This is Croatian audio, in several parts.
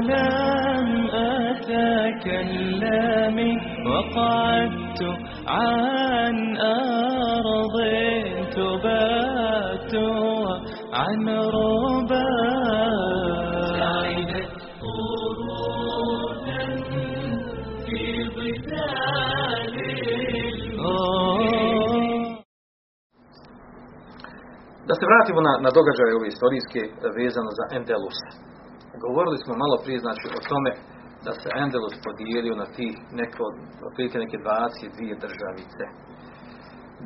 لم أتكلم وقعدت عن أرض تبات عن ربا سعدت قرونا في ظلال الموت Da se vratimo na, na događaje ove istorijske e, vezano za Endelus. Govorili smo malo prije znači, o tome da se Endelus podijelio na tih neko, otprilike neke 22 državice.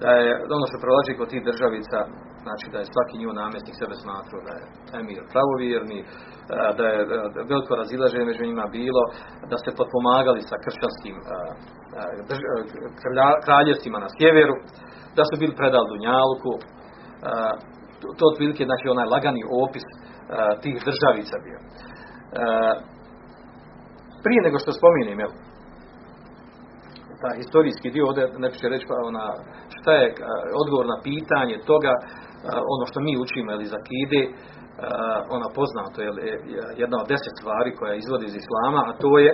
Da je ono što prolazi kod tih državica, znači da je svaki njihov namjesnik sebe smatrao da je emir pravovjerni, da je veliko razilaženje među njima bilo, da se potpomagali sa kršćanskim kraljevstvima na sjeveru, da su bili predali Dunjalku, to otprilike znači onaj lagani opis tih državica bio. prije nego što spominim, jel, taj historijski dio ovdje ne će reći pa ona, šta je odgovor na pitanje toga, ono što mi učimo ili za kide, ona poznato je jedna od deset stvari koja izvodi iz islama, a to je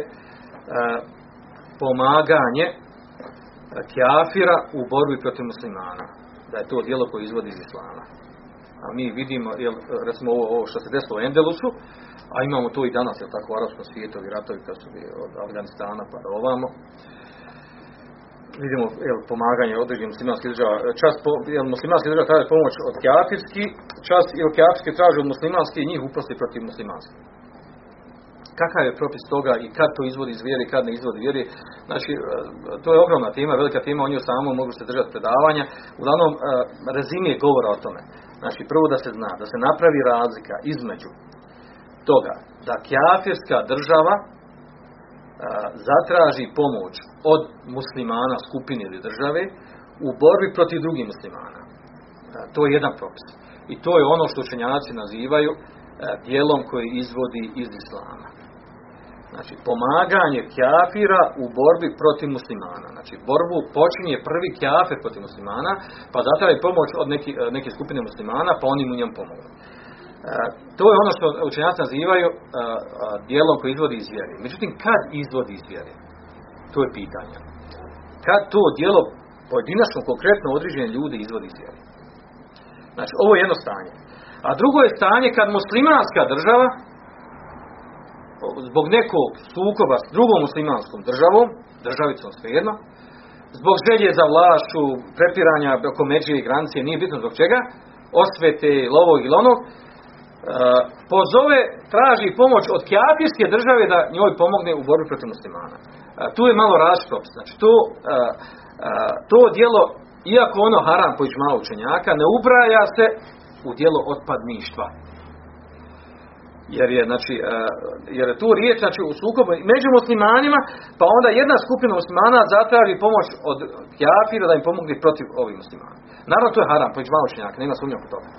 pomaganje kjafira u borbi protiv muslimana da je to djelo koje izvodi iz islama. A mi vidimo, jel, recimo ovo, ovo što se desilo u Endelusu, a imamo to i danas, jel tako, u arapskom svijetu, i ratovi kad su od Afganistana pa do ovamo. Vidimo, jel, pomaganje određenih muslimanskih država. Čas, po, jel, muslimanski država traže pomoć od kjafirski, čas, jel, kjafirski traže od muslimanski i njih uprosti protiv muslimanskih kakav je propis toga i kad to izvodi iz kad ne izvodi vjeri. Znači, to je ogromna tema, velika tema, o njoj samo mogu se držati predavanja. Uglavnom, rezime govora o tome. Znači, prvo da se zna, da se napravi razlika između toga da kjafirska država zatraži pomoć od muslimana, skupine ili države u borbi protiv drugih muslimana. To je jedan propis. I to je ono što učenjaci nazivaju dijelom koji izvodi iz islama. Znači, pomaganje kjafira u borbi protiv muslimana. Znači, borbu počinje prvi kjafir protiv muslimana, pa zatraži pomoć od neki, neke skupine muslimana, pa oni mu njemu pomogu. E, to je ono što učenjaci nazivaju e, dijelom koji izvodi iz vjere. Međutim, kad izvodi iz vjere? To je pitanje. Kad to dijelo pojedinačno, konkretno određene ljudi izvodi iz vjere? Znači, ovo je jedno stanje. A drugo je stanje kad muslimanska država zbog nekog sukoba s drugom muslimanskom državom, državicom svejedno, zbog želje za vlašću, prepiranja oko međe i granice, nije bitno zbog čega, osvete lovog ili onog, e, pozove, traži pomoć od kjafirske države da njoj pomogne u borbi protiv muslimana. E, tu je malo različit Znači, to, e, to dijelo, iako ono haram po malo učenjaka, ne ubraja se u dijelo otpadništva jer je znači jer je tu riječ znači u sukobu među muslimanima pa onda jedna skupina muslimana zatraži pomoć od kafira da im pomogne protiv ovih muslimana. Naravno to je haram, pojić malo učenjaka, nema sumnja po tome.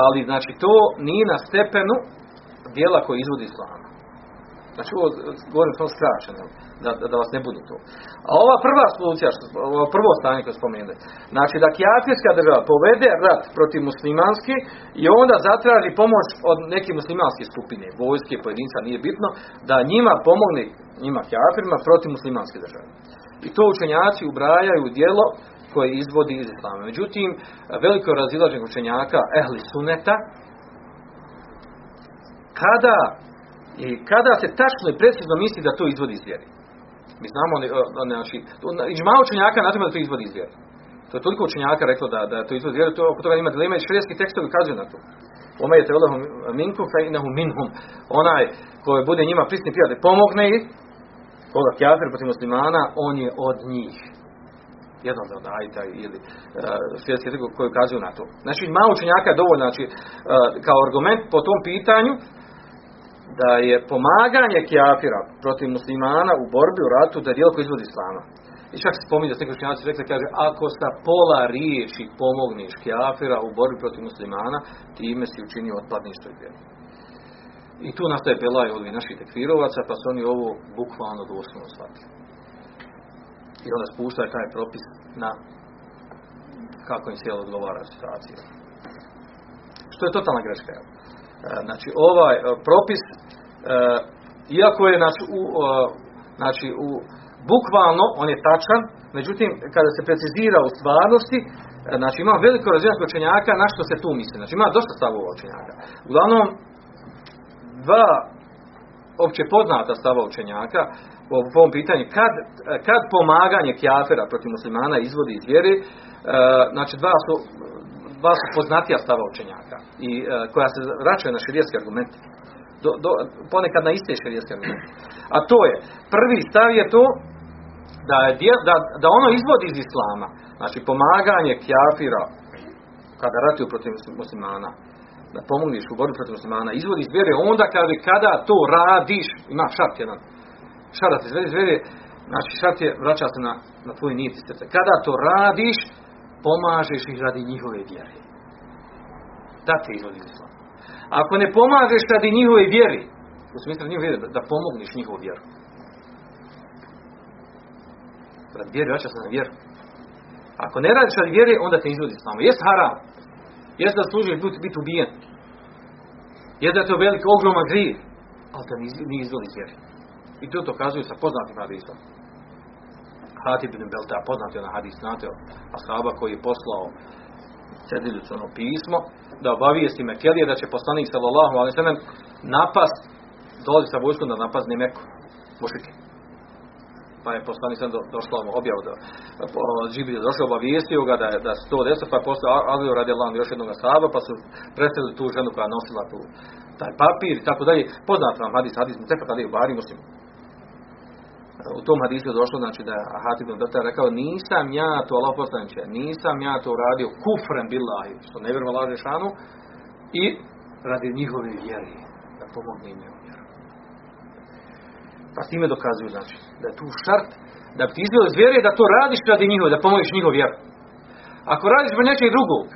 Ali znači to nije na stepenu dijela koji izvodi islama. Znači ovo govorim to skraćeno, da, da, vas ne budu to. A ova prva solucija, ovo prvo stanje koje spomenuli, znači da kjafirska država povede rat protiv muslimanske i onda zatraži pomoć od neke muslimanske skupine, vojske, pojedinca, nije bitno, da njima pomogne, njima kjafirima protiv muslimanske države. I to učenjaci ubrajaju djelo koje izvodi iz islama. Međutim, veliko razilaženje učenjaka ehli suneta, kada i kada se tačno i precizno misli da to izvodi iz vjeri. Mi znamo, znači, iđma učenjaka na tome da to izvodi iz vjeri. To je toliko učenjaka reklo da, da to izvodi iz vjeri, to oko toga ima dilema i šrijetski tekstovi kazuju na to. Ome je teolahum minkum fe inahu minhum. Onaj koji bude njima prisni prijatelj, pomogne ih, koga kafir protiv muslimana, on je od njih. Jedan od ajta ili svjetski koji ukazuju na to. Znači, malo učenjaka je dovoljno, znači, uh, kao argument po tom pitanju, da je pomaganje kjafira protiv muslimana u borbi u ratu da je koje izvodi islama. I čak se spominje da se neki rekli, kaže, ako sa pola riječi pomogneš kjafira u borbi protiv muslimana, time si učinio otpadništvo i. I tu nastaje belaj od naših tekfirovaca, pa su oni ovo bukvalno doslovno shvatili. I onda spuštaju taj propis na kako im sjelo odgovara situacija. Što je totalna greška. Znači, ovaj e, propis, e, iako je znači, u, znači, u bukvalno on je tačan, međutim kada se precizira u stvarnosti, e, znači ima veliko razvijenost učenjaka na što se tu misli. Znači ima dosta stavova učenjaka. Uglavnom, dva opće poznata stava učenjaka po ovom pitanju, kad, kad pomaganje kjafera protiv muslimana izvodi iz vjere, e, znači dva su, dva su poznatija stava učenjaka i e, koja se vraćaju na širijeski argument. Do, do, ponekad na iste širijeske argumente. A to je, prvi stav je to da, je, da, da ono izvodi iz islama, znači pomaganje kjafira kada ratuju protiv muslimana, da pomogneš u borbi protiv muslimana, izvodi iz vjere onda kada, kada to radiš, ima šart jedan, šarat izvedi iz vjere, znači šart je, vraća se na, na tvoj niti. Kada to radiš, pomažeš ih radi njihove vjere. Da te izvodi. Ako ne pomažeš radi njihove vjeri, u smislu njihove vjere, da pomogneš njihovu vjeru Radi vjeri, vraća se na vjeru. Ako ne radiš radi vjere, onda te izvodi islamu. Jest haram. Jest da služiš biti, biti ubijen. Jest da je to velik, ogroman grijev. Ali te ne izvodi iz vjeri. I to dokazuju sa poznatim hadisom. Hatib ibn Belta, poznati na hadis, znate, ashaba koji je poslao cedilicu ono pismo, da obavijesti Mekelije da će poslanik sallallahu alaihi sallam napast, dolazi sa vojskom da napazne Meku, mušike pa je poslanik sam do, došla mu objav da Džibril je došao obavijestio ga da je da to deset pa je posle Alio radi Allah još jednog sahaba pa su predstavili tu ženu koja nosila tu taj papir i tako dalje. Poznat vam hadis hadis mu teka tada u Bari muslim u tom hadisu je došlo znači da Hatib ibn Data rekao nisam ja to Allah poslaniče nisam ja to uradio kufrem billahi što ne vjerujem Allah šanu i radi njihove vjeri da pomogne im pa s time dokazuju znači da je tu šart da bi ti izveo iz vjere da to radiš radi njihove, da pomožiš njihov vjeru. Ako radiš zbog nečeg drugog,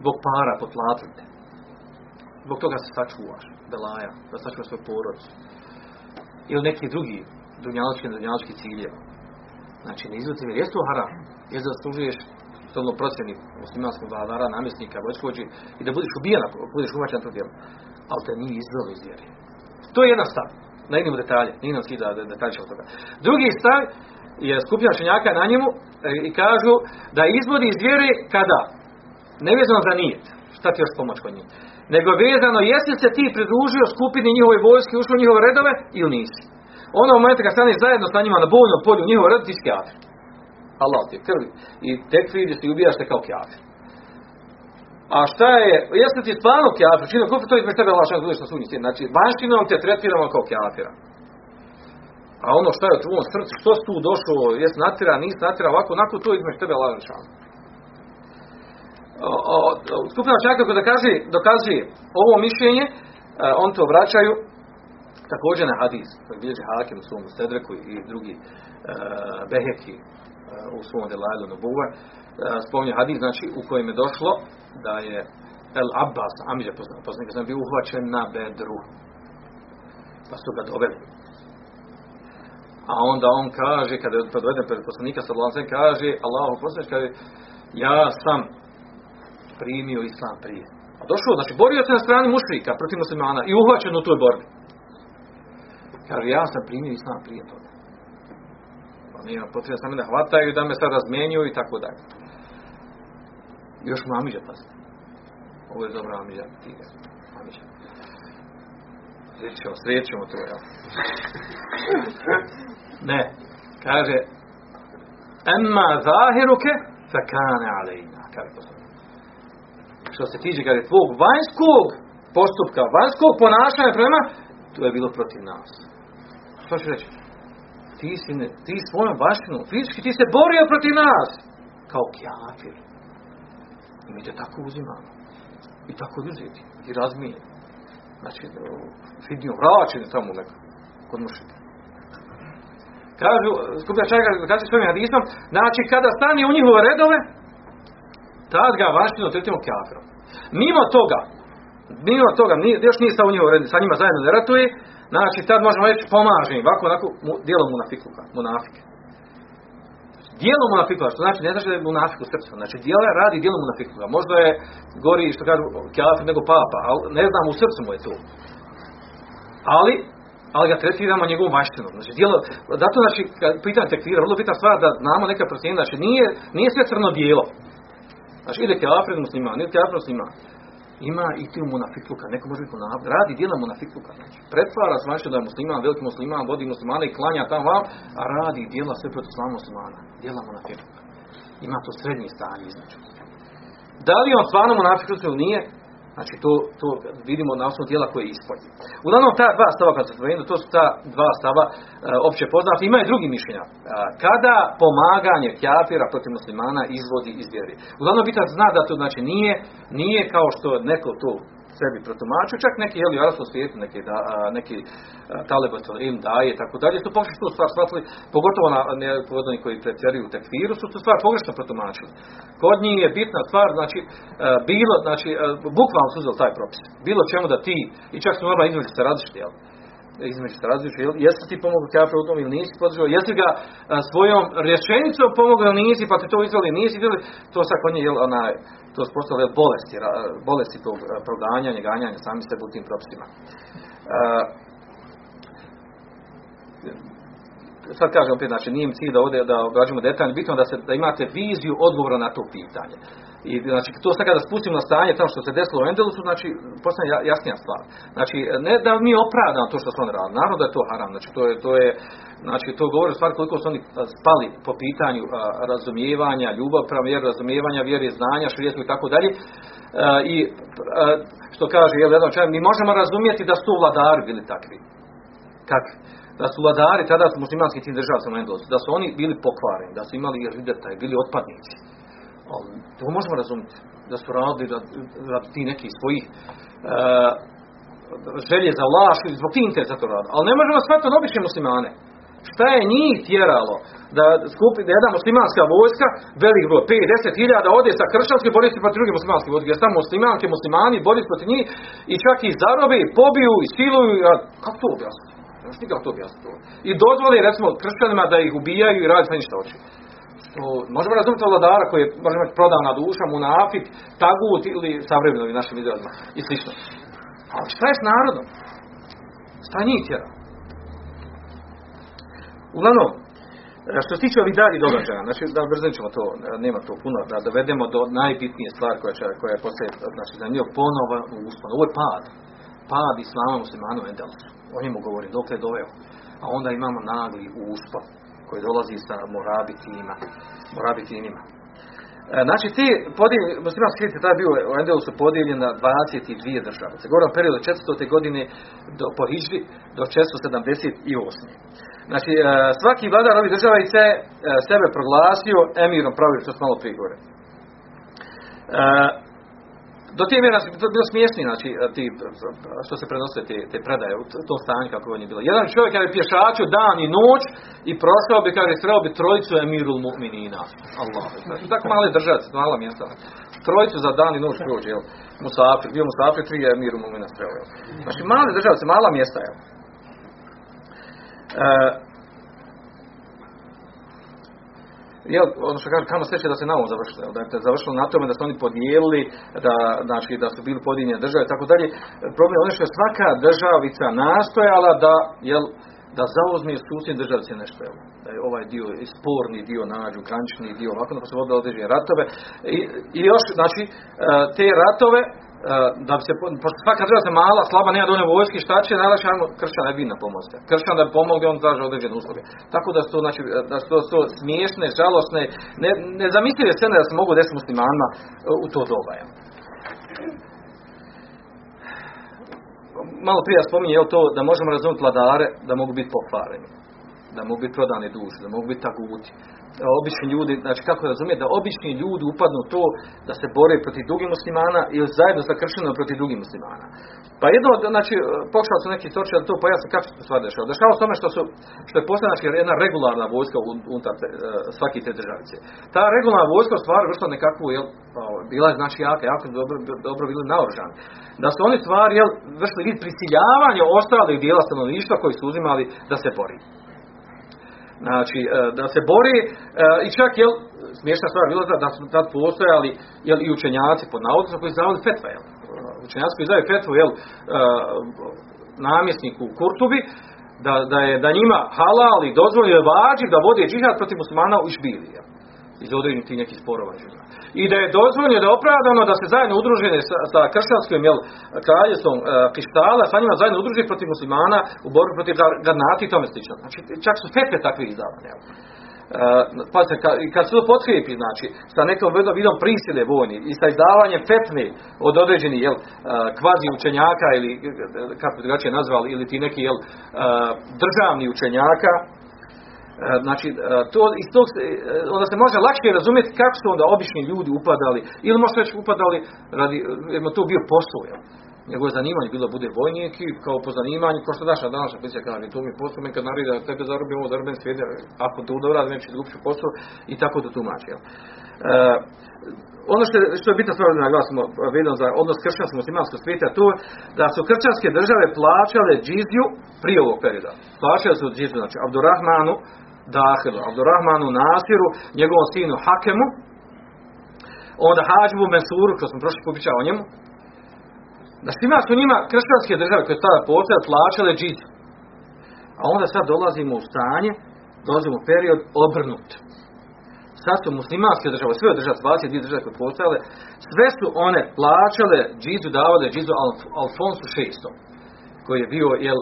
zbog para potlatite, zbog toga se sačuvaš, da laja, da sačuvaš svoj porod. Ili neki drugi dunjalički, dunjalički ciljev. Znači, ne izvodi vjeru, jesi to haram, jesi da služuješ stolno procjeni muslimanskog vladara, namjesnika, vojskođi i da budeš ubijen ako budeš uvaćan to djelo. Ali te nije izveo iz vjere. To je jedan stav na idemo detalje, nije nam skida detalje od toga. Drugi stav je skupina šenjaka na njemu e, i kažu da izvodi iz vjere kada? Ne vezano za nijet, šta ti još pomoć kod njih. Nego vezano jesi se ti pridružio skupini njihove vojske, ušao u njihove redove ili nisi. Ono u momentu kad staneš zajedno sa njima na bojnom polju njihove redove, ti si kjafir. Allah ti krvi. I tekfir ti ubijaš te kao kjafir. A šta je, jeste ti stvarno kjafir, čino kufr, to je tebe Allah budeš na sudnji Znači, vanštinom te tretiramo kao kjafira. A ono šta je u tvojom srcu, što si tu došao, jes natira, nis natira, ovako, onako, to je između tebe Allah. Skupina čaka kada kaže, dokazuje ovo mišljenje, e, on to vraćaju također na hadis, koji bilježi Hakim u svom Sedreku i drugi uh, Beheki uh, u svom Delajlu Nubuva, spominje hadis, znači u kojem je došlo da je El Abbas, Amidja poslanika, sam bio uhvaćen na bedru. Pa su ga doveli. A onda on kaže, kada je podveden pred poslanika, sallallahu kaže, Allahu poslanik, kaže, ja sam primio islam prije. A došao, znači, borio se na strani mušrika protiv muslimana i uhvaćen u toj borbi. Kaže, ja sam primio islam prije toga. Pa nije potrebno sa mene hvataju da me sad razmenjuju i tako dalje. Još mu Amidža pazite. Ovo je dobra Amidža. Amidža. Srećemo, srećemo to, ja. ne. Kaže, Emma zahiruke, fe kane alejna. Kaže Što se tiče, kaže, tvog vanjskog postupka, vanjskog ponašanja prema, to je bilo protiv nas. što ću reći? Ti si, ne, ti svojom baštinom, fizički ti se borio protiv nas. Kao kjafir. I mi te tako uzimamo. I tako uzeti. I razmije. Znači, vidio, vraćeni tamo neko. Kod mušika. Kažu, skuplja čega, kaže svojim hadisom, znači kada stane u njihove redove, tad ga vaštino tretimo kafirom. Mimo toga, mimo toga, još nije sa u sa njima zajedno ne ratuje, znači tad možemo reći pomaže im, ovako, onako, mu, dijelom munafikluka, munafike. Dijelo munafikluka, što znači ne znači da je munafik u srcu, znači dijelo radi dijelo munafikluka. Možda je gori, što kažu, kafir nego papa, ali ne znam, u srcu mu je to. Ali, ali ga tretiramo njegovom maštinom. Znači, djelo, zato znači, kad pitan tekvira, vrlo bitna stvar da znamo neka procjena, znači nije, nije sve crno dijelo. Znači, ide kafir musliman, ide kafir musliman. Ima i ti munafikluka, neko može biti munafik, radi djela munafikluka. Znači, pretvara se znači da je musliman, veliki musliman, vodi muslimana i klanja tamo vam, a radi djela sve protiv slava muslimana. Djela munafikluka. Ima to srednje stanje između. Da li on stvarno munafik ili nije, Znači to, to vidimo na osnovu dijela koje je ispolje. Uglavnom ta dva stava kad se spomenuo, to su ta dva stava e, opće poznati. Ima i drugi mišljenja. E, kada pomaganje kjafira protiv muslimana izvodi iz vjeri. Uglavnom bitan zna da to znači nije, nije kao što neko to sebi protumačio, čak neki jeli u svijetu, neki, da, neki talebatul daje, tako dalje, su pogrešno tu stvar shvatili, pogotovo na ne, oni koji pretjeruju u tekfiru, su tu stvar pogrešno protumačili. Kod njih je bitna stvar, znači, bilo, znači, bukvalno su uzeli taj propis. Bilo čemu da ti, i čak su normalno između se različiti, jel? Između se različiti, jel? Jesi ti pomogao kafir u tom ili nisi podržao, jesi ga a, svojom rješenicom pomogao ili nisi, pa ti to izveli, nisi izveli, to sad kod njih, jel, onaj, to su postale bolesti, bolesti tog proganjanja, ganjanja sami sebe u tim propisima. E, sad kažem opet, znači nije cilj da ovdje da obrađujemo detaljno, bitno da, se, da imate viziju odgovora na to pitanje. I znači to sad kada spustimo na stanje tamo što se desilo u Endelusu, znači postane jasnija stvar. Znači ne da mi opravdamo to što su oni radili, naravno da je to haram, znači to je, to je Znači, to govori stvar koliko su oni spali po pitanju a, razumijevanja, ljubav prema vjeru, razumijevanja vjere, znanja, širijetu i tako dalje. I a, što kaže, jel, jedan čovjek, mi možemo razumijeti da su vladari bili takvi. Kakvi? Da su vladari, tada su muslimanski tim državcima da su oni bili pokvareni, da su imali rideta i bili otpadnici. To možemo razumjeti. Da su radili da ti neki svojih uh, želje za laš i zbog tih interesa to radili. Ali ne možemo shvatiti obične muslimane. Šta je njih tjeralo da skupi da jedna muslimanska vojska, velik broj, 5-10 hiljada, ode sa kršćanske bori se protiv druge muslimanske vojske, jer samo muslimanke, muslimani bori se protiv njih i čak i zarobe, pobiju i siluju, kako to objasniti? Ne možeš nikako to objasniti. I dozvoli, recimo, kršćanima da ih ubijaju i radi sve ništa. To, možemo razumjeti vladara koji je, možemo imati prodavna duša, munafik, tagut ili savremenovi našim izrazima i slično. Ali šta je s narodom? Šta njih tjera? Uglavnom, što se tiče ovih dalih događaja, znači da brzim ćemo to, nema to puno, da dovedemo do najbitnije stvari koja, će, koja je poslije, znači za njih ponova uspon. Ovo je pad. Pad islama muslimanu Endelsu. O njemu govori, dok je doveo. A onda imamo nagli uspon koji dolazi sa morabitima. Morabitinima. Znači, ti podijelj, muslimanski je tada bio u Endelusu podijeljen na 22 države. Se govorim period od 400. godine do, po Hiždi do 478. Znači, e, svaki vladar ovih država se e, sebe proglasio emirom pravili, što smo malo prije govore. Do te mjera to bilo smiješni, znači, ti, što se prenose te, te predaje u tom stanju kako on je bilo. Jedan čovjek kada je pješačio dan i noć i prošao bi, kada je sreo bi trojicu emirul mu'minina. Allah. Znači, tako male države, mala mjesta. Trojicu za dan i noć prođe, jel? Musafir, bio Musafir, tri emirul mu'minina sreo, jel? Znači, male države, mala mjesta, jel? Uh, jel, ono što kaže, kamo sreće da se na ovom završilo, da je završilo na tome da su oni podijelili, da, znači, da su bili podijeljene države tako dalje. Problem je ono što je svaka državica nastojala da, jel, da zauzme susjedne državice nešto, jel, da je ovaj dio, sporni dio nađu, granični dio, ovako da se vodili određene ratove. I, I još, znači, te ratove, da bi se, pošto svaka država se mala, slaba, nema dovoljno vojske, šta će, najlakše ajmo kršćan ne bi na. Kršćan da bi pomogli, on traži određene usluge. Tako da su znači, da su to smiješne, žalosne, ne, nezamislive scene da se mogu desiti muslimanima u to doba. Malo prije spominje to da možemo razumjeti vladare da mogu biti pokvareni, da mogu biti prodane duše, da mogu biti taguti. Obični ljudi, znači kako razumjeti da obični ljudi upadnu to da se bore protiv drugih muslimana ili zajedno sa kršćanom protiv drugih muslimana. Pa jedno, znači, pokušao su neki toči da to pojasni kako se to stvar dešava. Dešava se tome što, su, što je postala znači, jedna regularna vojska unutar te, svake te državice. Ta regularna vojska u stvari vršila nekakvu, jel, bila je znači jaka, jako dobro, dobro bili naoružani. Da su oni stvari, jel, vršili vid prisiljavanja ostalih dijela stanovništva koji su uzimali da se bori. Znači, e, da se bori e, i čak, jel, smiješna stvar bila da su tad postojali jel, i učenjaci pod navodnicom koji izdavali fetve, jel. Učenjaci koji izdaju fetvu, jel, e, namjesniku Kurtubi, da, da je da njima halal i dozvoljeno vađi da vode džihad protiv muslimana u Išbili, jel iz određenih tih nekih sporova. I da je dozvoljeno, da je opravdano da se zajedno udružene sa, sa kršćanskim jel, kraljestvom e, Kištala, sa njima zajedno udruži protiv muslimana u borbi protiv garnati i tome slično. Znači, čak su fetve takve izdavane. Jel. Uh, pa se, ka, kad se to potkrijepi, znači, sa nekom vidom, prisile vojni i sa izdavanjem fetne od određenih, jel, uh, kvazi učenjaka ili, kako bi drugačije nazvali, ili ti neki, jel, državni učenjaka, znači to iz tog onda se može lakše razumjeti kako su onda obični ljudi upadali ili možda već upadali radi jer to bio posao ja. njegovo zanimanje bilo bude vojnik i kao po zanimanju kao što daš na danas policija kaže to mi posao mi kad naredi da tebe zarobim ovo zarobim svijede ako to dobro radi neće ljubši posao i tako to tumači ja. Uh, ono što što je bitno stvar da naglasimo vezano za odnos kršćanskog muslimanskog svijeta to da su kršćanske države plaćale džiziju prije ovog perioda. Plaćale su džiziju, znači Abdurrahmanu, Dahilu, Abdurrahmanu Nasiru, njegovom sinu Hakemu, onda Hađbu Mensuru, što smo prošli popričali o njemu, da svima su njima kršćanske države koje tada postoje plaćale džiziju. A onda sad dolazimo u stanje, dolazimo u period obrnut. Sad su muslimanske države, sve države, 22 države koje postojale, sve su one plaćale džizu, davale džizu Alf, Alfonsu VI, koji je bio jel,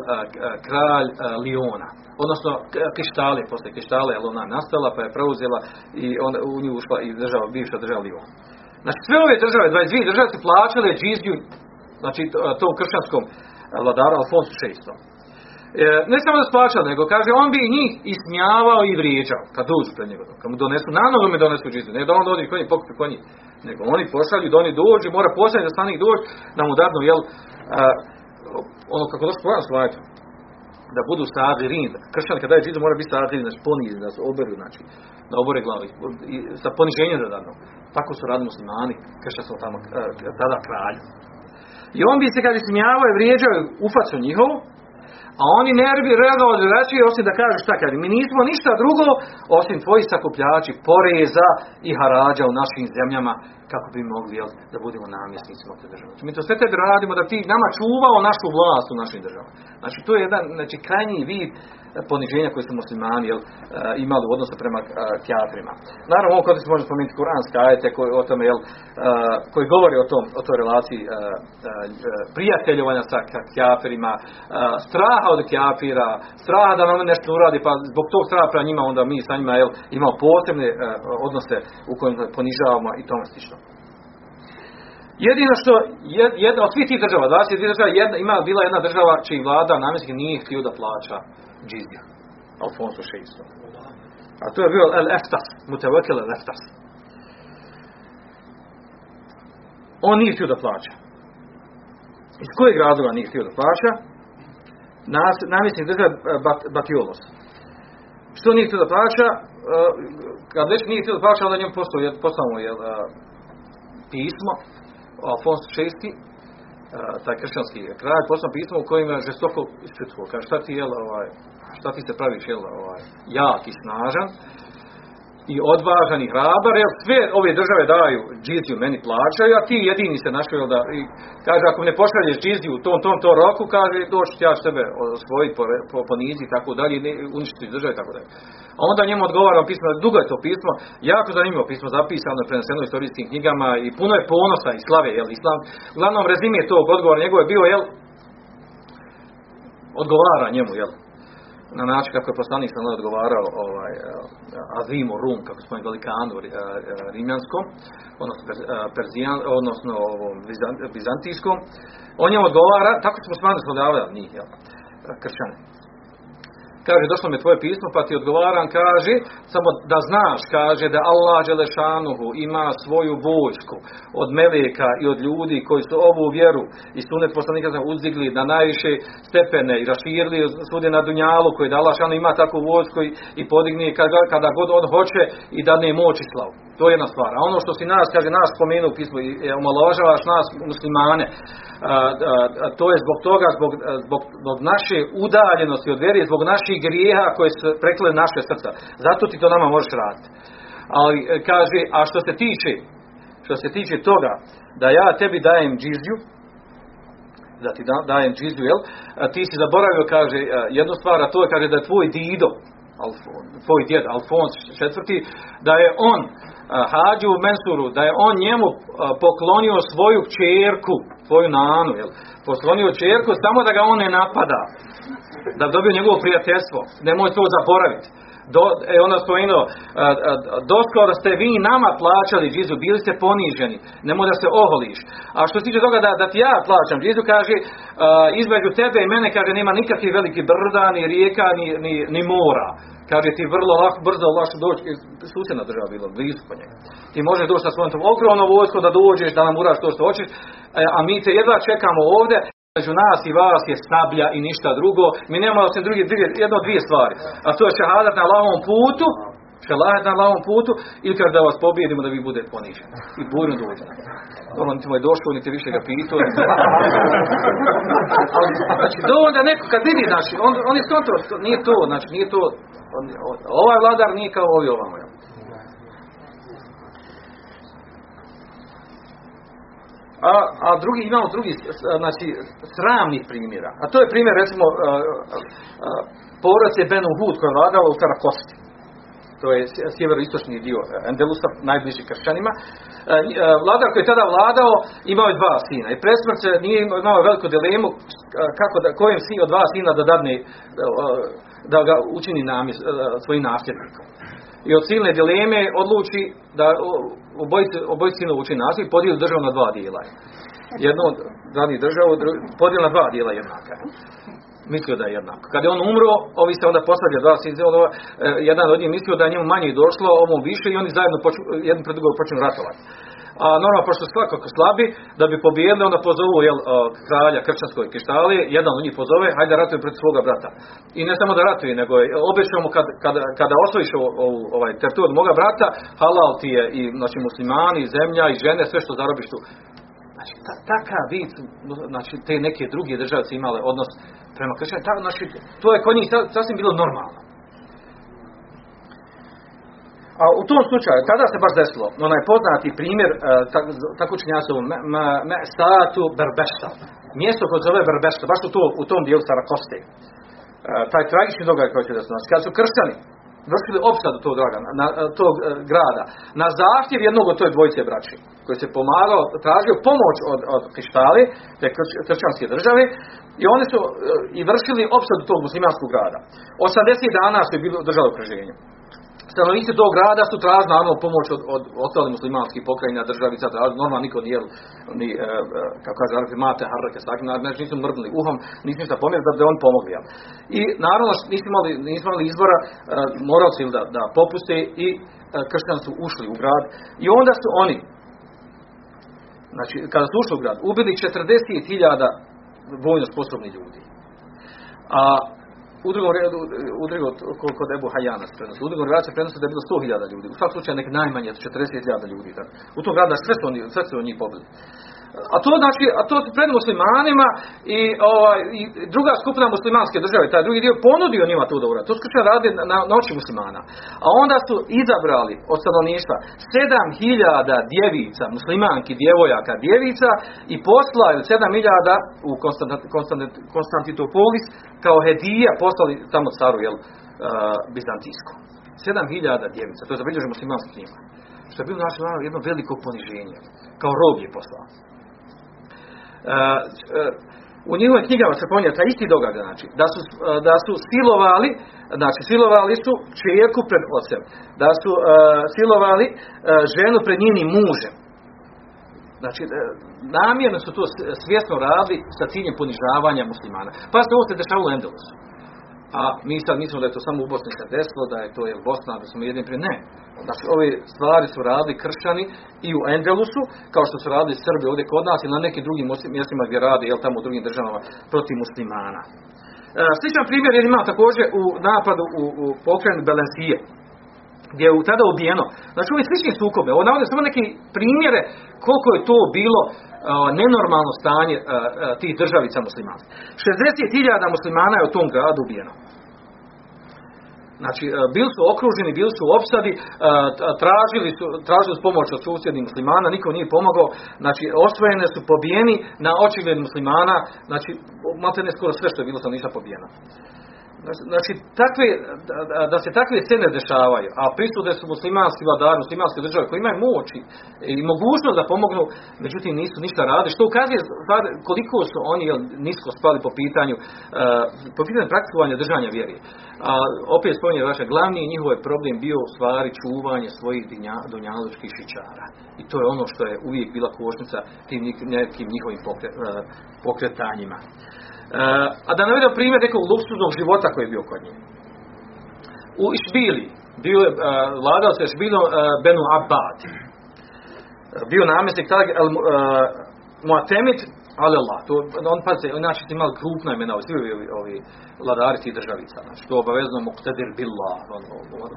kralj Liona odnosno Kištali, posle Kištale, jer ona nastala pa je preuzela i onda u nju ušla i država, bivša država Lion. Znači sve ove države, 22 države su plaćale džiziju, znači tom kršćanskom vladaru Alfonsu VI. E, ne samo da su plaćali, nego kaže on bi njih ismijavao i vrijeđao kad dođu pred njega. Kad mu donesu, na nogu mi donesu džiziju, ne da on dođe konji, pokupi konji, nego oni pošalju da oni dođu, mora posljednji da stanih dođu, da mu dadnu, jel, a, ono kako došlo Koran slajte, da budu sagirin. Kršćan kada je džizu mora biti sagirin, znači ponizni, da se oberu, znači, da obore glavi, sa poniženjem da danu. Tako su radili muslimani, kršćan su tamo, tada kralj. I on bi se kad smijavao i vrijeđao u facu njihovu, a oni ne bi drugačije osim da kažu šta kaže, mi nismo ništa drugo osim tvoji sakupljači poreza i harađa u našim zemljama kako bi mogli jel, da budemo namjesnicima te države. Mi to sve te radimo da ti nama čuvao našu vlast u našim državama. Znači to je jedan znači, krajnji vid poniženja koje su muslimani jel, imali u odnosu prema kjafirima. Naravno, ovo kod se može spomenuti kuranska ajete koji, o tome, jel, koji govori o, tom, o toj relaciji prijateljovanja sa kjafirima, straha od kjafira, straha da nam nešto uradi, pa zbog tog straha prema njima onda mi sa njima jel, imamo posebne odnose u kojim ponižavamo i tome slično. Jedino što jedna od svih tih država, 22 država, jedna, ima bila jedna država čiji vlada namjenski nije htio da plaća džizija. Alfonso VI. A to je bio El Eftas, Mutawakil El Eftas. On nije htio da plaća. Iz kojeg razloga nije htio da plaća? Nas, namjesnik država bat, Batiolos. Što nije htio da plaća? Kad već nije htio da plaća, onda njemu poslao je pismo Alfonso VI, taj kršćanski kralj, poslao pismo u kojima je žestoko ispituo. Kaže, šta ti je, ovaj, šta ti se praviš, jel, ovaj, jak i snažan, i odvažan i hrabar, jer sve ove države daju džiziju, meni plaćaju, a ti jedini se našli da, i kaže, ako ne pošalješ džiziju u tom, tom, tom roku, kaže, doći ja sebe osvojiti po, po, po nizi i tako dalje, uništiti države tako dalje. A onda njemu odgovara pismo, dugo je to pismo, jako zanimljivo pismo, zapisano, preneseno u knjigama i puno je ponosa i slave, jel, islam. Uglavnom, rezime tog odgovora njegove bio, jel, odgovara njemu, jel, na način kako je poslanik sam odgovarao ovaj, uh, Azimu Rum, kako smo velikanu uh, rimjanskom, odnosno, per, uh, Perzijan, odnosno Bizant, bizantijskom, on je odgovara, tako smo smatrali smo davali njih, jel, kršćane. Kaže, došlo mi tvoje pismo, pa ti odgovaram, kaže, samo da znaš, kaže, da Allah Đelešanuhu ima svoju vojsku od meleka i od ljudi koji su ovu vjeru i sunet poslanika sam uzdigli na najviše stepene i raširili svudje na Dunjalu koji da Allah Đelešanu ima takvu vojsku i, i podigni kada, kada god on hoće i da ne moći slavu. To je jedna stvar. A ono što si nas, kaže, nas spomenuo u pismu i omalovažavaš nas muslimane, a, a, a, to je zbog toga, zbog, zbog, zbog naše udaljenosti od vjeri, zbog naših grijeha koje su prekle naše srca. Zato ti to nama možeš raditi. Ali e, kaže, a što se tiče, što se tiče toga, da ja tebi dajem džizju, da ti da, dajem džizju, jel? A ti si zaboravio, kaže, e, jednu stvar, a to je, kaže, da je tvoj dido, Alfon, tvoj djed Alfons četvrti, da je on Hađu Mensuru, da je on njemu poklonio svoju čerku, svoju nanu, jel? poklonio čerku samo da ga on ne napada, da dobio njegovo prijateljstvo, nemoj to zaboraviti. Do, e, ona spomenuo, doskoro ste vi nama plaćali džizu, bili ste poniženi, nemoj da se oholiš. A što se tiče toga da, da ti ja plaćam džizu, kaže, između tebe i mene, kaže, nema nikakvih veliki brda, ni rijeka, ni, ni, ni mora. Kaže, ti vrlo lako, brzo lakše doći, susjedna država bilo, blizu po njega. Ti možeš doći sa svojom tom ogromnom vojskom da dođeš, da nam uraš to što hoćeš, e, a mi te jedva čekamo ovdje, Među nas i vas je sablja i ništa drugo. Mi nemamo osim druge, dvije, jedno dvije stvari. A to je šehadat na lavom putu, šehadat na lavom putu, ili kad da vas pobijedimo da vi bude ponižen. I burno dođe. Ono, niti mu je došlo, niti više ga pitao. Znači, do onda neko, kad vidi, znači, on, on je skontro, nije to, znači, nije to, ovaj vladar nije kao ovi ovamo. A, a drugi imamo drugi znači sramnih primjera. A to je primjer recimo porac je Benu Hud koja je vladala u Karakosti. To je sjeveroistočni dio Endelusa, najbliži kršćanima. Vladar koji je tada vladao imao je dva sina. I presmrt se nije imao veliku dilemu kako da, kojem sin od dva sina da dadne da ga učini namjes, svojim nasljednikom i od silne dileme odluči da obojice, obojice sinova uči nasljednik podijeli državu na dva dijela. Jedno dani državu, podijeli na dva dijela jednaka. Mislio da je jednako. Kad je on umro, ovi se onda postavlja dva sinova, e, jedan od njih mislio da je njemu manje došlo, ovom više i oni zajedno poču, jedan pred drugog počnu ratovati. A normalno, pošto svakako slabi, da bi pobijedili, onda pozovu jel, kralja krčanskoj kištali, jedan od njih pozove, hajde ratuje protiv svoga brata. I ne samo da ratuje, nego je obećamo kad, kada, kada osvojiš ovaj teritorij moga brata, halal ti je i znači, muslimani, zemlja i žene, sve što zarobiš tu. Znači, ta, takav vid, znači, te neke druge države su imale odnos prema kršćanima, znači, to je kod njih sasvim bilo normalno. A u tom slučaju, tada se baš desilo, onaj poznati primjer, uh, tako činjasovu, me, statu Berbešta. Mjesto koje zove Berbešta, baš u, to, u tom dijelu Sarakoste. Uh, taj tragični događaj koji će desilo. Znači, kad su krštani vršili opsadu tog, draga, na, tog uh, grada, na zahtjev jednog od toj dvojice braći, koji se pomagao, tražio pomoć od, od Krištali, te kršćanske države, i oni su i vršili opsadu tog muslimanskog grada. 80 dana su bili držali okruženje stanovnici tog grada su tražili naravno pomoć od, od ostalih muslimanskih pokrajina, državica, tražili, normalno niko nije, ni, e, kako kaže, mate, harrake, stakne, znači nisu mrdnuli uhom, nisu ništa pomjerili da bi on pomogli. Ja. I naravno nisu imali, nisu imali izbora, e, morali su da, da popuste i e, kršćani su ušli u grad i onda su oni, znači kada su ušli u grad, ubili 40.000 vojno sposobnih ljudi. A u drugom redu, u drugom, kod Ebu Hajana se prenosi. U drugom redu prenosi da je bilo 100.000 ljudi. U svakom slučaju nek najmanje 40.000 ljudi. Tak. U tom gradu sve su oni, sve su oni pobili. A to znači, a to pred muslimanima i, ovaj, i druga skupina muslimanske države, taj drugi dio ponudio njima tu da uradi. To su radi na, na oči muslimana. A onda su izabrali od stanovništva 7000 djevica, muslimanki, djevojaka, djevica i poslali 7000 u Konstantinopolis kao hedija poslali tamo caru, jel, uh, Bizantijsku. 7000 djevica, to je zabilježeno muslimanski knjima. Što je bilo naše jedno veliko poniženje. Kao rob je poslao. U njihovim knjigama se spominje taj isti događaj, znači, da su, da su silovali, znači, silovali su čerku pred ocem, da su uh, silovali uh, ženu pred njenim mužem. Znači, uh, namjerno su to svjesno radili sa ciljem ponižavanja muslimana. Pa se ovo se dešavalo u. A mi sad mislimo da je to samo u Bosni se desilo, da je to je Bosna, da smo jedni prije. Ne. Znači, ove stvari su radili kršćani i u Endelusu, kao što su radili Srbi ovdje kod nas i na nekim drugim mjestima gdje rade, jel tamo u drugim državama, protiv muslimana. E, sličan primjer je imao također u napadu u, u pokren Belensije gdje je tada ubijeno. Znači, ovi slični sukobe, ovo navode samo neki primjere koliko je to bilo uh, nenormalno stanje uh, uh, tih državica muslimana. 60.000 muslimana je u tom gradu ubijeno. Znači, bili su okruženi, bili su u opsadi, tražili su, tražili su pomoć od susjednih muslimana, niko nije pomogao, znači, osvojene su pobijeni na očigled muslimana, znači, malo ne skoro sve što je bilo sam ništa pobijeno. Znači, takve, da, da se takve scene dešavaju, a prisude su muslimanski vladari, muslimanske države koji imaju moć i mogućnost da pomognu, međutim nisu ništa radi, što ukazuje koliko su oni nisko spali po pitanju, po pitanju praktikovanja držanja vjeri. A opet spominje vaše glavni njihov je problem bio u stvari čuvanje svojih donjaločkih šičara. I to je ono što je uvijek bila košnica tim nekim njihovim pokretanjima. A da navedem primjer nekog luksuznog života koji je bio kod njih. U Išbili, bio je, vladao se Išbilom Benu Abad. Bio namjesnik tada Muatemid Allah, to, on pazi, znači imali krupna imena, svi ovi, ovi vladari tih državica, znači to obavezno muqtadir billah, on, on, on,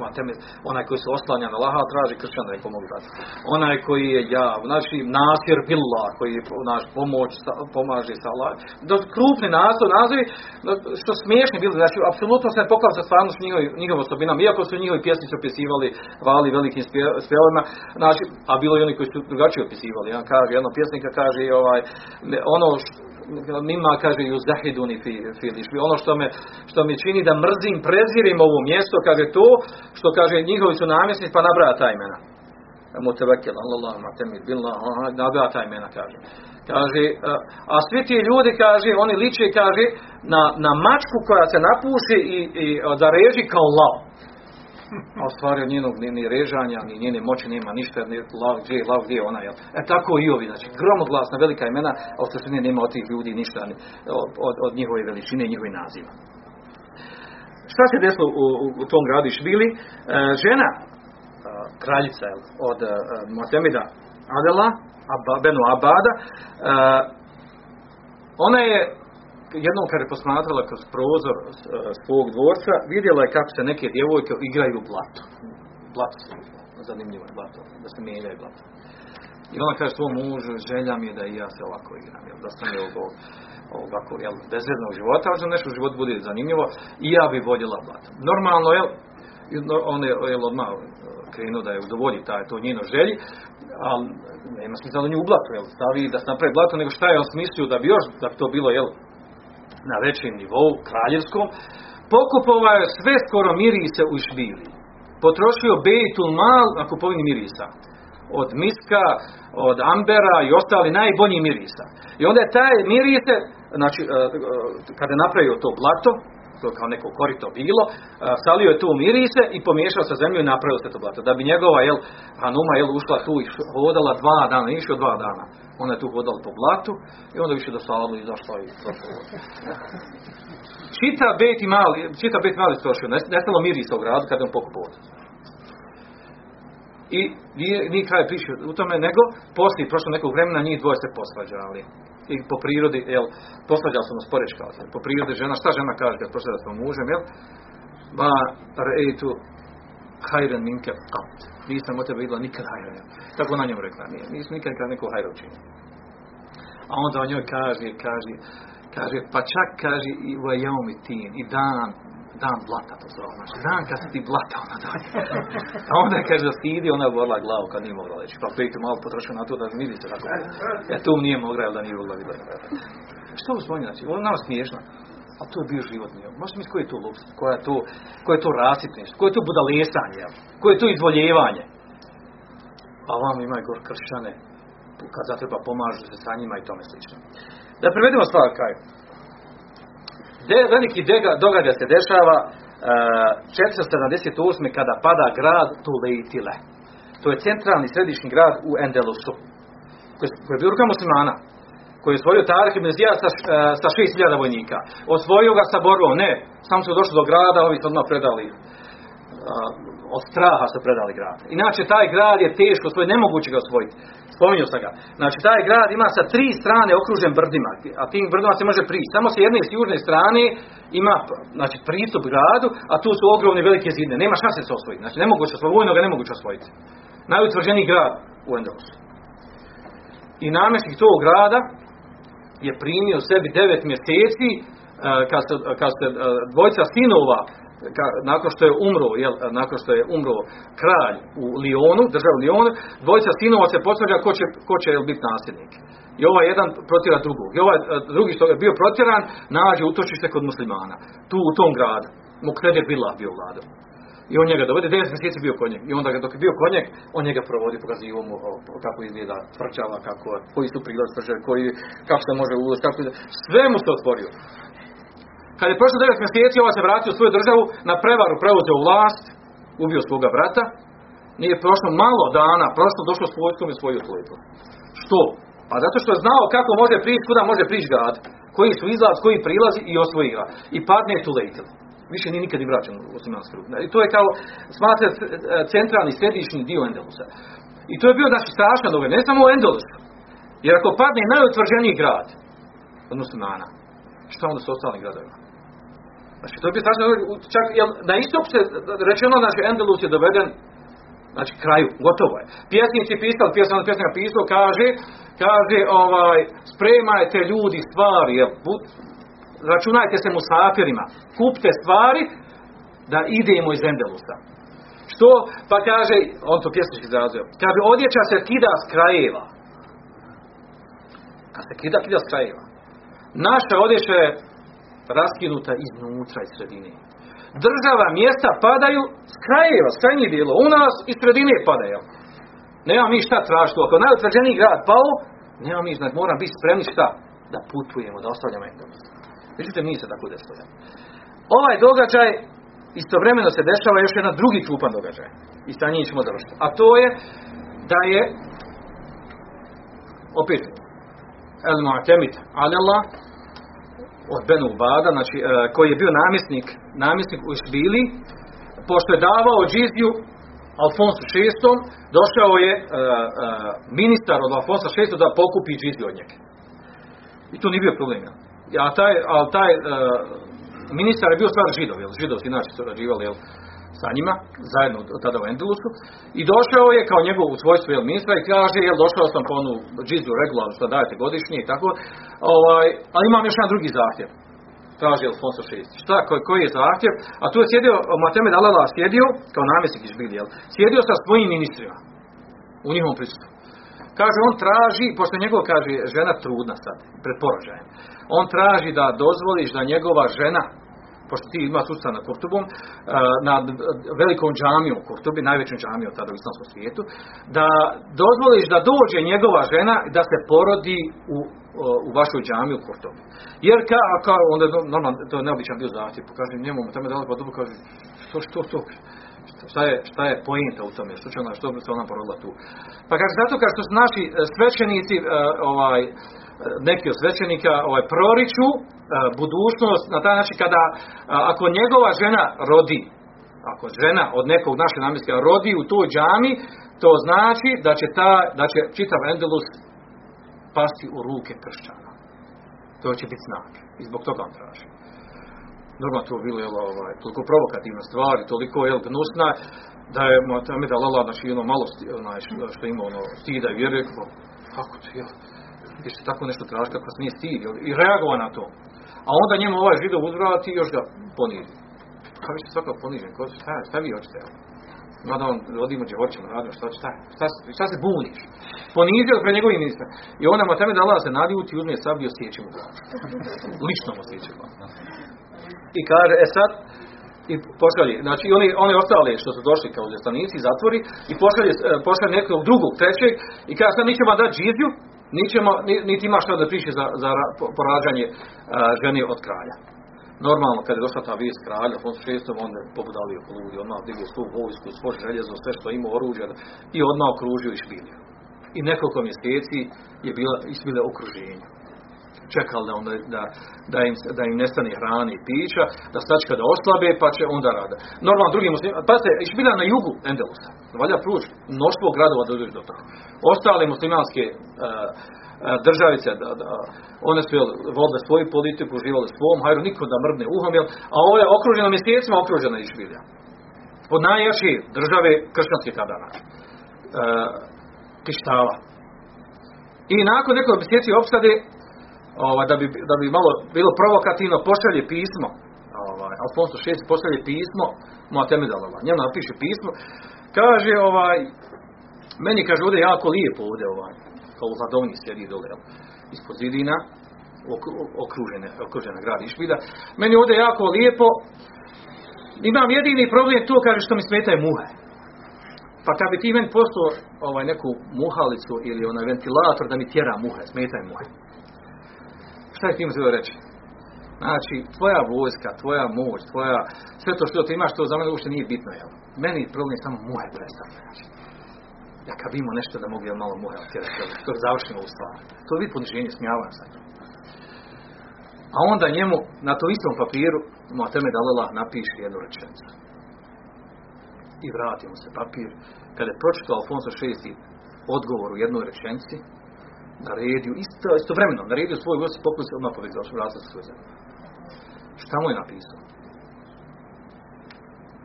onaj koji se oslanja na Allaha, traži kršćan da je pomogu dati. Onaj koji je ja, znači nasir billah, koji je naš pomoć, pomaže sa Allah. Do krupni naslov, nazivi, što smiješni bili, znači apsolutno se ne poklapa sa stvarno s njihovim, njihovim osobinama, iako su njihovi pjesnici opisivali, vali velikim spjevovima, znači, a bilo i oni koji su drugačije opisivali, jedan kaže, jedno pjesnika kaže, ovaj, ono mima kaže ju zahiduni fi ono što me, što mi čini da mrzim, prezirim ovo mjesto, kaže to, što kaže njihovi su namjesnici, pa nabraja ta imena. Mutevekil, Allah, matemid, billah, nabraja ta imena, kaže. Kaže, a svi ti ljudi, kaže, oni liče, kaže, na, na mačku koja se napuši i, i da reži kao lav a u stvari od njenog ni, ni režanja, ni njene moći nema ništa, ni lav gdje je, lav gdje je ona, jel? E tako i ovi, znači, gromoglasna velika imena, a u nema od tih ljudi ništa, ni, od, od, njihove veličine i njihove naziva. Šta se desilo u, u, tom gradu Išbili? E, žena, e, kraljica, jel, od e, Motemida Adela, Abba, Benu Abada, e, ona je jednom kad je posmatrala kroz prozor e, svog dvorca, vidjela je kako se neke djevojke igraju u blato. Blato se zanimljivo je blato, da se mijenjaju blato. I ona kaže svom mužu, želja mi je da i ja se ovako igram, jel, da sam je ovog, ovako, jel, bezrednog života, ali da nešto u životu bude zanimljivo, i ja bi voljela blato. Normalno, jel, on je, jel, odmah e, krenuo da je udovolji taj, to njeno želji, ali nema smisla da nju u blato, jel, stavi da se napravi blato, nego šta je on smislio da bi još, da bi to bilo, jel, na većem nivou, kraljevskom, pokupovao je sve skoro mirise u Išbili. Potrošio Bejtul Mal na kupovini mirisa. Od miska, od ambera i ostali najbolji mirisa. I onda je taj mirise, znači, e, e, kada je napravio to blato, to kao neko korito bilo, e, salio je tu mirise i pomiješao sa zemljom i napravio se to blato. Da bi njegova, jel, Hanuma, jel, ušla tu i hodala dva dana, išao dva dana. Ona je tu hodala po blatu i onda više do salu i zašla i Čita bet i mali, čita bet mali strošio, nestalo mirisa u gradu kada je on pokupovao. I nije, nije kraj priče u tome, nego poslije, prošlo nekog vremena, njih dvoje se posvađali. I po prirodi, jel, posvađali su nas porečkali. Po prirodi žena, šta žena kaže kad posvađa s mužem, jel? Ma reitu hajren minke kat. Nisam od tebe vidjela nikad hajren. Tako na njemu rekla, nije, nisam nikad kad neko hajren učinio. A onda on njoj kaže, kaže, kaže, pa čak kaže i vajomi tin, i dan, dan blata to zove, znači dan kad se ti blata ona dalje. A onda je kaže stidi, ona je borila glavu kad nije mogla reći. Pa pejte malo potrošio na to da vidi se tako. Ja tu nije mogla, jel da nije mogla vidjeti. Što u svojnji, znači, ovo je nama smiješno. A to je bio život nije. Možete misliti koji je to luks, koja je to, koja je to rasitnost, koje je to budalesanje, koje je to izvoljevanje. A vam imaju gor kršćane, kad zatreba pomažu se sa njima i tome slično. Da prevedemo stvar kraju. De, veliki dega, događaj se dešava uh, 478. kada pada grad Tulejtile. To je centralni središnji grad u Endelusu. Koji, je bio ruka muslimana. Koji je osvojio Tarih ibn Zijad sa, uh, sa 6000 vojnika. Osvojio ga sa borbom. Ne, sam su došli do grada, ovi su odmah predali uh, od straha su predali grad. Inače, taj grad je teško osvojiti, nemoguće ga osvojiti. Spominju sam ga. Znači, taj grad ima sa tri strane okružen brdima, a tim brdima se može prići. Samo sa jedne s južne strane ima znači, pristup gradu, a tu su ogromne velike zidne. Nema šanse se osvojiti. Znači, nemoguće osvojiti, vojno ga nemoguće osvojiti. Najutvrđeniji grad u Endelusu. I namjesnik tog grada je primio sebi devet mjeseci eh, kad se, kad se eh, dvojica sinova ka, nakon što je umro, jel, nakon što je umro kralj u Lionu, državu Lionu, dvojica sinova se potvrđa ko će, ko će jel, biti nasljednik. I ovaj jedan protjera drugog. I ovaj drugi što je bio protjeran, nađe utočište kod muslimana. Tu u tom gradu. Mukrede Bila bio vladom. I on njega dovede, 9 mjeseci bio kod njega. I onda dok je bio kod njega, on njega provodi, pokazivao mu kako izgleda tvrčava, kako, koji su prilaz koji, kako se može ulaz, kako sve mu se otvorio. Kad je prošlo devet mjeseci, ova se vratio u svoju državu, na prevaru preuzeo vlast, ubio svoga brata, nije prošlo malo dana, prošlo došlo s vojskom i svoju Tulejtu. Što? Pa zato što je znao kako može prići, kuda može prići grad, koji su izlaz, koji prilazi i osvoji ga. I padne je Tulejtil. Više nije nikad i vraćan u osmanski ruk. I to je kao, smatra centralni, središnji dio Endelusa. I to je bio znači strašan događaj, ne samo u Endelusu. Jer ako padne najutvrđeniji grad od muslimana, šta onda su ostali gradovima? Znači, to bi strašno, čak, jel, na istok se rečeno, znači, Endelus je doveden, znači, kraju, gotovo je. Pjesnici pisali, pjesnik, pjesnik pisao, kaže, kaže, ovaj, spremajte ljudi stvari, jel, put, računajte se musafirima, kupte stvari, da idemo iz Endelusa. Što? Pa kaže, on to pjesnički izrazio, kaže, odjeća se kida s krajeva. Kad se kida, kida s krajeva. Naša odjeća je raskinuta iznutra iz sredine. Država, mjesta padaju s krajeva, s krajnjih dijela. U nas iz sredine padaju. Nema mi šta tražiti. Ako najutvrđeniji grad pao, nema mi, znači moram biti spremni šta? Da putujemo, da ostavljamo Endelos. Međutim, nije se tako desilo. Ovaj događaj istovremeno se dešava još jedan drugi krupan događaj. I sa njim ćemo završiti. A to je da je opet El Mu'temit Allah od Benu Bada, znači, e, koji je bio namjesnik, namjesnik u Šbili, pošto je davao džiziju Alfonsu VI, došao je e, e, ministar od Alfonsa VI da pokupi džiziju od njega. I to nije bio problem. A taj, a taj ministar je bio stvar židov, jel? Židovci inače su jel? Sa njima, zajedno tada u Endelusu, i došao je kao njegov u svojstvu jel, ministra i kaže, jel, došao sam po onu džizdu regularnu što dajete godišnje i tako, ovaj, ali imam još jedan drugi zahtjev. Traži Alfonso VI. Šta, koji, koji je zahtjev? A tu je sjedio, Matemed Alala sjedio, kao namjesnik iz jel, sjedio sa svojim ministrima u njihovom prisutstvu. Kaže, on traži, pošto njegov, kaže, žena trudna sad, pred porođajem. On traži da dozvoliš da njegova žena, pošto ti ima sustav na Kurtubom, eh, na velikom džamiju Kurtubi, najvećom džamijom tada u islamskom svijetu, da dozvoliš da dođe njegova žena da se porodi u, u vašoj džamiji u Kurtubi. Jer ka, ka onda normalno, to je neobičan bio zahtjev, pokaže njemu, tamo je dala pa kaže, što, što, što, šta je, šta je pojenta u tome, što će ona, što se ona porodila tu. Pa kaže, zato kao što su naši eh, svećenici, eh, ovaj, neki od svećenika ovaj, proriču e, budućnost na taj način kada ako njegova žena rodi ako žena od nekog naše namjeska rodi u toj džami to znači da će, ta, da će čitav Endelus pasti u ruke kršćana. To će biti znak i zbog toga on traži. Normalno to bilo jel, ovaj, toliko provokativna stvar i toliko jel, gnusna da je Mohamed Alala znači ono malo onaj, što ima ono stida i vjeruje kako to jel gdje se tako nešto traži kako se nije stid i reagova na to. A onda njemu ovaj židov uzvrati i još ga ponizi. Kao vi ste svakako ponižen, ko, šta, šta vi hoćete? Mada on rodimo gdje hoćemo, radimo, šta, šta, šta, šta se buniš? Ponizio pred njegovim ministra. I onda mu teme da Allah se naljuti, uzme sablju i osjeći mu Lično mu osjeći I kaže, e sad, i pošalje, znači oni, oni ostali što su došli kao zastanici, zatvori, i pošalje, e, pošalje nekog drugog, trećeg, i kaže, sad mi ćemo dati džiziju, Nićemo, niti ima što da piše za, za porađanje žene od kralja. Normalno, kad je došla ta vijest kralja, on šestom, on je pobudalio oko ljudi, odmah digao svu vojsku, svo željezo, sve što ima oružja i odmah okružio i šbilio. I nekoliko mjeseci je bila, izbile okruženje. Čekali da, onda, da, da, im, da im nestane hrane i pića, da stačka da oslabe, pa će onda rada. Normalno, drugi muslimi, pazite, bila na jugu Endelusa, valja pruč, mnoštvo gradova da do toga. Ostale muslimanske uh, državice, da, da, one su vodile svoju politiku, živali svom hajru, niko da mrdne uhom, jel, a ovo je okruženo mjesecima, okružena Išbilja. Od najjačije države kršćanske tada znači. Pištala. I nakon nekoliko mjeseci opsade, ovaj, da, bi, da bi malo bilo provokativno, pošalje pismo, ovaj, Alfonso VI pošalje pismo, Mohatemedalova, njemu napiše pismo, kaže, ovaj, meni kaže ovdje jako lijepo ovdje, ovaj, kao u hladovni sjedi dole, ispod zidina, okružene, okružena. Meni ovdje jako lijepo, imam jedini problem to, kaže, što mi smetaju muhe. Pa kad bi ti meni postao ovaj, neku muhalicu ili onaj ventilator da mi tjera muhe, smetaj muhe. Šta je tim zove reći? Znači, tvoja vojska, tvoja moć, tvoja, sve to što ti imaš, to za mene uopšte nije bitno, jel? Meni problem je samo muhe predstavlja. Znači. Ja kad bi imao nešto da mogu malo muhe otjerati, to je završimo u stvar. To je vid poniženje, smijavam se. A onda njemu na tom istom papiru Muhatemed Alala napiše jednu rečenicu. I vrati mu se papir. Kada je pročitao Alfonso VI odgovor u jednoj rečenici, naredio, isto, istovremeno, naredio svoj gost i pokusi odmah povezao vratio svoj zemlju. Šta mu je napisao?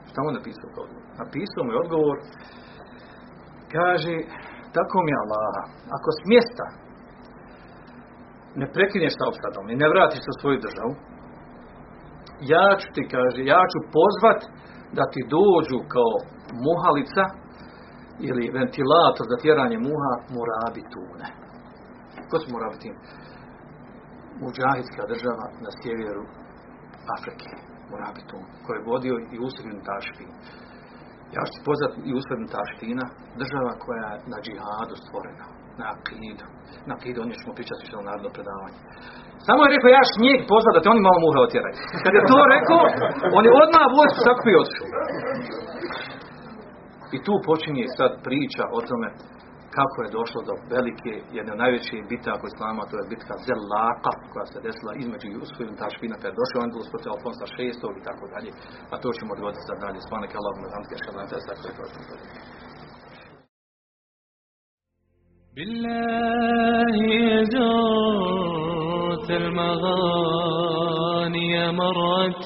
Šta mu je napisao kao odgovor? Napisao mu je odgovor, kaže, tako mi je Allah, ako s mjesta ne prekineš sa opsadom i ne vratiš se u svoju državu, ja ću ti, kaže, ja ću pozvat da ti dođu kao muhalica ili ventilator za tjeranje muha morabi tune. Su morabi tim? Muđahidska država na sjeveru Afrike, tune, koji je vodio i usrednju tašpin. Ja ću pozvat i usrednju tašpina, država koja je na džihadu stvorena na akidu. Na akidu, o njoj ćemo pričati što je narodno predavanje. Samo je rekao, ja njeg pozva da te oni malo muhe otjeraju. Kad je to rekao, on je odmah vojsku sakupio i odšao. I tu počinje sad priča o tome kako je došlo do velike, jedne od najvećih bitaka islama, to je bitka Zelaka, koja se desila između Jusufin Tašpina, kada je došao Andalus protiv Alfonsa VI i tako dalje. A to ćemo odgoditi sad dalje. Svanak Allah, Mazamske, Šalanta, tako je to بالله زرت المغاني مرة